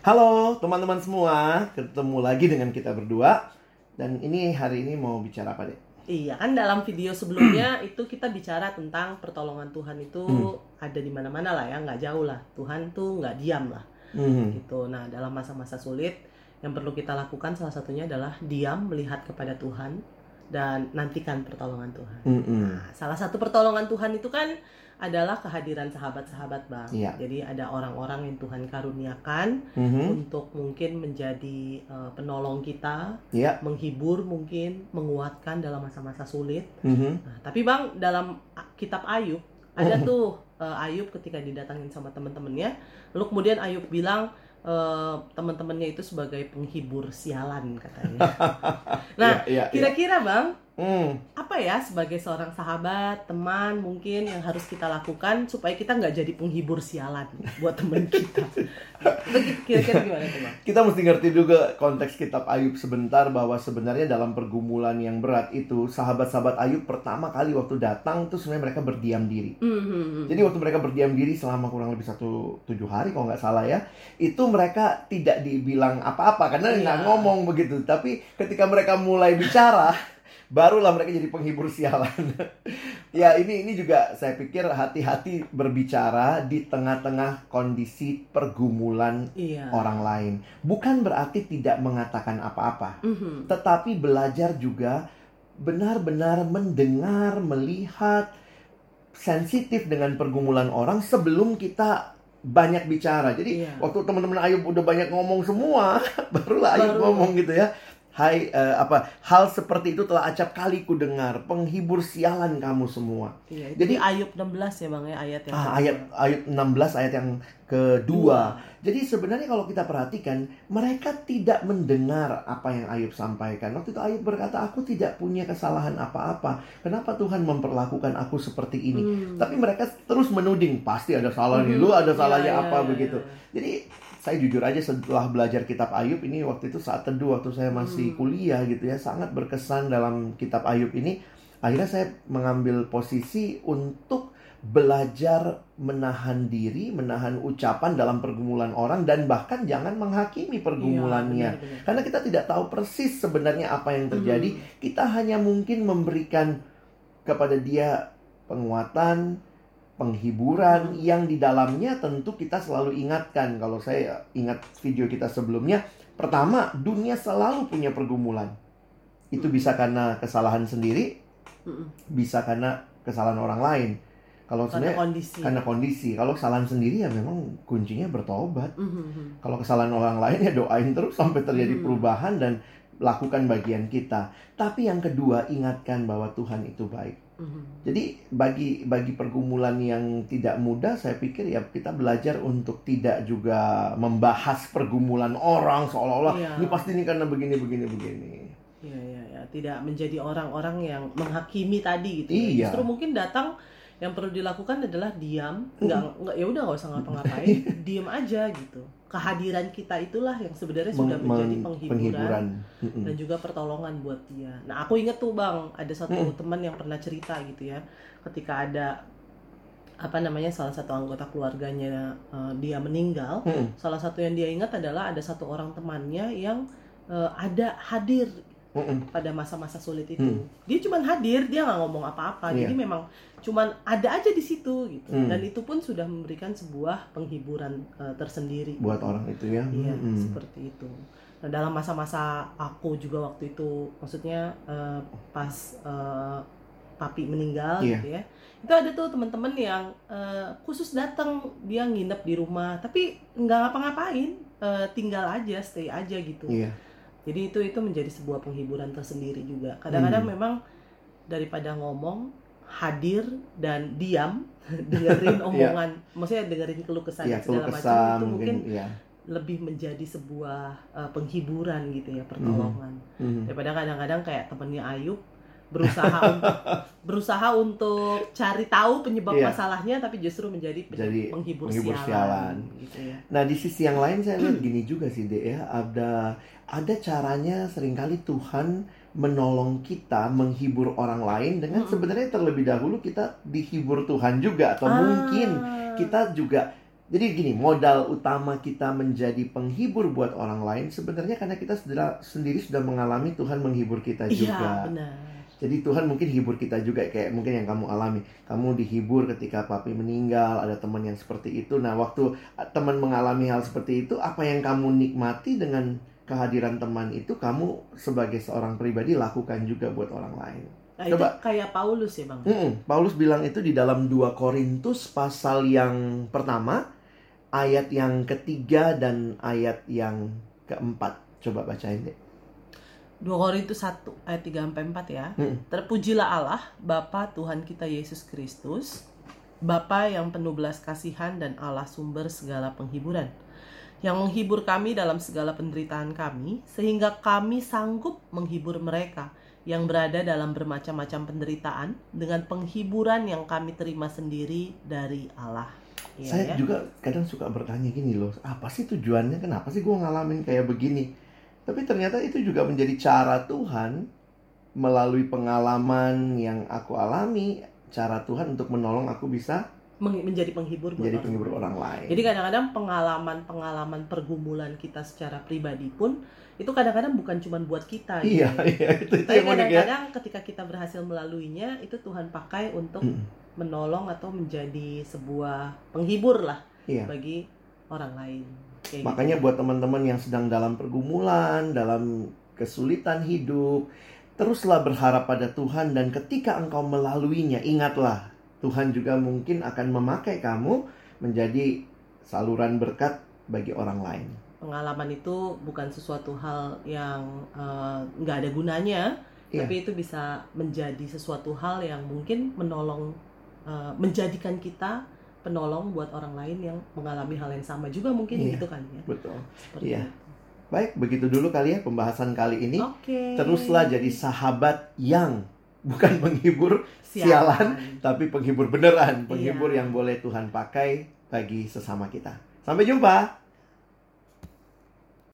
Halo teman-teman semua, ketemu lagi dengan kita berdua Dan ini hari ini mau bicara apa deh? Iya kan dalam video sebelumnya itu kita bicara tentang pertolongan Tuhan itu Hmm. ada di mana-mana lah ya, nggak jauh lah. Tuhan tuh nggak diam lah Hmm. gitu. Nah dalam masa-masa sulit yang perlu kita lakukan salah satunya adalah diam melihat kepada Tuhan dan nantikan pertolongan Tuhan. Mm-mm. Nah, salah satu pertolongan Tuhan itu kan adalah kehadiran sahabat-sahabat bang. Iya. Jadi ada orang-orang yang Tuhan karuniakan Mhm. untuk mungkin menjadi eh, penolong kita, Iya. menghibur mungkin, menguatkan dalam masa-masa sulit. Mhm. Nah, tapi bang dalam kitab Ayub ada tuh eh, Ayub ketika didatangin sama teman-temannya, lalu kemudian Ayub bilang eh, teman-temannya itu sebagai penghibur sialan katanya. Iya, Nah, iya, iya. kira-kira bang Hmm. apa ya sebagai seorang sahabat, teman mungkin yang harus kita lakukan supaya kita nggak jadi penghibur sialan buat teman kita. Kira-kira gimana tuh bang? Kita mesti ngerti juga konteks kitab Ayub sebentar bahwa sebenarnya dalam pergumulan yang berat itu sahabat-sahabat Ayub pertama kali waktu datang tuh sebenarnya mereka berdiam diri. Mhm. Jadi waktu mereka berdiam diri selama kurang lebih satu tujuh hari kalau nggak salah ya, itu mereka tidak dibilang apa-apa karena nggak ngomong begitu. Tapi ketika mereka mulai bicara, barulah mereka jadi penghibur sialan. ya ini ini juga saya pikir hati-hati berbicara di tengah-tengah kondisi pergumulan Iya. orang lain. Bukan berarti tidak mengatakan apa-apa, Mhm. tetapi belajar juga benar-benar mendengar, melihat, sensitif dengan pergumulan orang sebelum kita banyak bicara. Jadi Iya. waktu teman-teman Ayub udah banyak ngomong semua, barulah Ayub Baru. ngomong gitu ya. Hai eh, apa hal seperti itu telah acap kali ku dengar, penghibur sialan kamu semua. Iya, Jadi- jadi Ayub 16 ya Bang ya ayat yang Ah, kedua. ayat ayat 16 ayat yang kedua. Jadi sebenarnya kalau kita perhatikan, mereka tidak mendengar apa yang Ayub sampaikan. Waktu itu Ayub berkata, "Aku tidak punya kesalahan apa-apa. Kenapa Tuhan memperlakukan aku seperti ini?" Hmm. Tapi mereka terus menuding, "Pasti ada salah nih. Mhm. Lu ada Iya, salahnya iya, apa iya, begitu." iya. Jadi saya jujur aja setelah belajar kitab Ayub ini waktu itu saat teduh waktu saya masih Hmm. kuliah gitu ya, sangat berkesan dalam kitab Ayub ini. Akhirnya saya mengambil posisi untuk belajar menahan diri, menahan ucapan dalam pergumulan orang dan bahkan jangan menghakimi pergumulannya. Iya, benar-benar. Karena kita tidak tahu persis sebenarnya apa yang terjadi. Hmm. Kita hanya mungkin memberikan kepada dia penguatan, penghiburan Hmm. yang di dalamnya tentu kita selalu ingatkan. Kalau saya ingat video kita sebelumnya, pertama dunia selalu punya pergumulan. Itu Hmm. bisa karena kesalahan sendiri, bisa karena kesalahan orang lain. Kalau Karena sebenarnya kondisi. karena kondisi, kalau kesalahan sendiri ya memang kuncinya bertobat. Mhm. Kalau kesalahan orang lain ya doain terus sampai terjadi Hmm. perubahan dan lakukan bagian kita. Tapi yang kedua ingatkan bahwa Tuhan itu baik. Mhm. Jadi bagi bagi pergumulan yang tidak mudah saya pikir ya kita belajar untuk tidak juga membahas pergumulan orang seolah-olah Iya. ini pasti ini karena begini begini begini. Iya, iya, iya. Tidak menjadi orang-orang yang menghakimi tadi gitu. ya. Iya. Justru mungkin datang yang perlu dilakukan adalah diam, Hmm. nggak nggak ya udah nggak usah ngapa-ngapain, diam aja gitu. Kehadiran kita itulah yang sebenarnya sudah Meng- menjadi penghiburan, penghiburan. Dan juga pertolongan buat dia. Nah, aku inget tuh bang, ada satu Hmm. teman yang pernah cerita gitu ya, ketika ada apa namanya salah satu anggota keluarganya eh, dia meninggal, Mm-mm. salah satu yang dia ingat adalah ada satu orang temannya yang eh, ada hadir Mm-mm. pada masa-masa sulit itu. Hmm. Dia cuman hadir, dia nggak ngomong apa-apa. Iya. Jadi memang cuman ada aja di situ gitu. Hmm. Dan itu pun sudah memberikan sebuah penghiburan eh, tersendiri. Buat orang itu ya. Iya, Mm-mm. seperti itu. Nah, dalam masa-masa aku juga waktu itu, maksudnya eh, pas eh, papi meninggal Iya. gitu ya. Itu ada tuh teman-teman yang eh, khusus datang, dia nginep di rumah, tapi nggak ngapa-ngapain, eh, tinggal aja, stay aja gitu. Iya. Jadi itu itu menjadi sebuah penghiburan tersendiri juga. Kadang-kadang Hmm. memang daripada ngomong hadir dan diam dengerin omongan, maksudnya dengerin keluh kesah Iya, dan keluh segala macam itu mungkin mungkin iya. lebih menjadi sebuah uh, penghiburan gitu ya pertolongan. Mhm. Daripada kadang-kadang kayak temennya Ayub berusaha untuk berusaha untuk cari tahu penyebab Iya. masalahnya tapi justru menjadi Jadi penghibur, penghibur sialan, sialan. gitu ya. Nah di sisi yang lain saya lihat gini juga sih dek ya ada ada caranya sering kali Tuhan menolong kita menghibur orang lain dengan Mm-mm. sebenarnya terlebih dahulu kita dihibur Tuhan juga atau Ah. mungkin kita juga Jadi gini, modal utama kita menjadi penghibur buat orang lain sebenarnya karena kita sendiri sudah mengalami Tuhan menghibur kita juga. Iya, benar. Jadi Tuhan mungkin hibur kita juga kayak mungkin yang kamu alami. Kamu dihibur ketika papi meninggal, ada teman yang seperti itu. Nah, waktu teman mengalami hal seperti itu, apa yang kamu nikmati dengan kehadiran teman itu kamu sebagai seorang pribadi lakukan juga buat orang lain. Nah, Coba. itu kayak Paulus ya, Bang. Mm-mm. Paulus bilang itu di dalam 2 Korintus pasal yang pertama, ayat yang ketiga dan ayat yang keempat. Coba bacain deh. 2 Korintus 1 ayat 3 sampai 4 ya. Mm. Terpujilah Allah, Bapa Tuhan kita Yesus Kristus, Bapa yang penuh belas kasihan dan Allah sumber segala penghiburan, yang menghibur kami dalam segala penderitaan kami, sehingga kami sanggup menghibur mereka yang berada dalam bermacam-macam penderitaan dengan penghiburan yang kami terima sendiri dari Allah. Iya Saya ya? juga kadang suka bertanya gini loh, apa sih tujuannya? Kenapa sih gue ngalamin kayak begini? Tapi ternyata itu juga menjadi cara Tuhan melalui pengalaman yang aku alami, cara Tuhan untuk menolong aku bisa menjadi penghibur buat menjadi orang penghibur orang lain. Jadi kadang-kadang pengalaman-pengalaman pergumulan kita secara pribadi pun itu kadang-kadang bukan cuma buat kita. gitu. iya, iya itu itu Tapi ya. kadang-kadang ketika kita berhasil melaluinya itu Tuhan pakai untuk Mm, menolong atau menjadi sebuah penghibur lah Iya. bagi orang lain. Kayak Makanya gitu. buat teman-teman yang sedang dalam pergumulan, dalam kesulitan hidup, teruslah berharap pada Tuhan dan ketika engkau melaluinya, ingatlah Tuhan juga mungkin akan memakai kamu menjadi saluran berkat bagi orang lain. pengalaman itu bukan sesuatu hal yang eh, nggak ada gunanya, Iya. tapi itu bisa menjadi sesuatu hal yang mungkin menolong, eh, menjadikan kita penolong buat orang lain yang mengalami hal yang sama juga mungkin Iya. gitu kan ya. Betul. Seperti Iya. itu. Baik, begitu dulu kali ya pembahasan kali ini. Oke. Teruslah jadi sahabat yang bukan menghibur, sialan. tapi penghibur beneran, penghibur Iya. yang boleh Tuhan pakai bagi sesama kita. Sampai jumpa.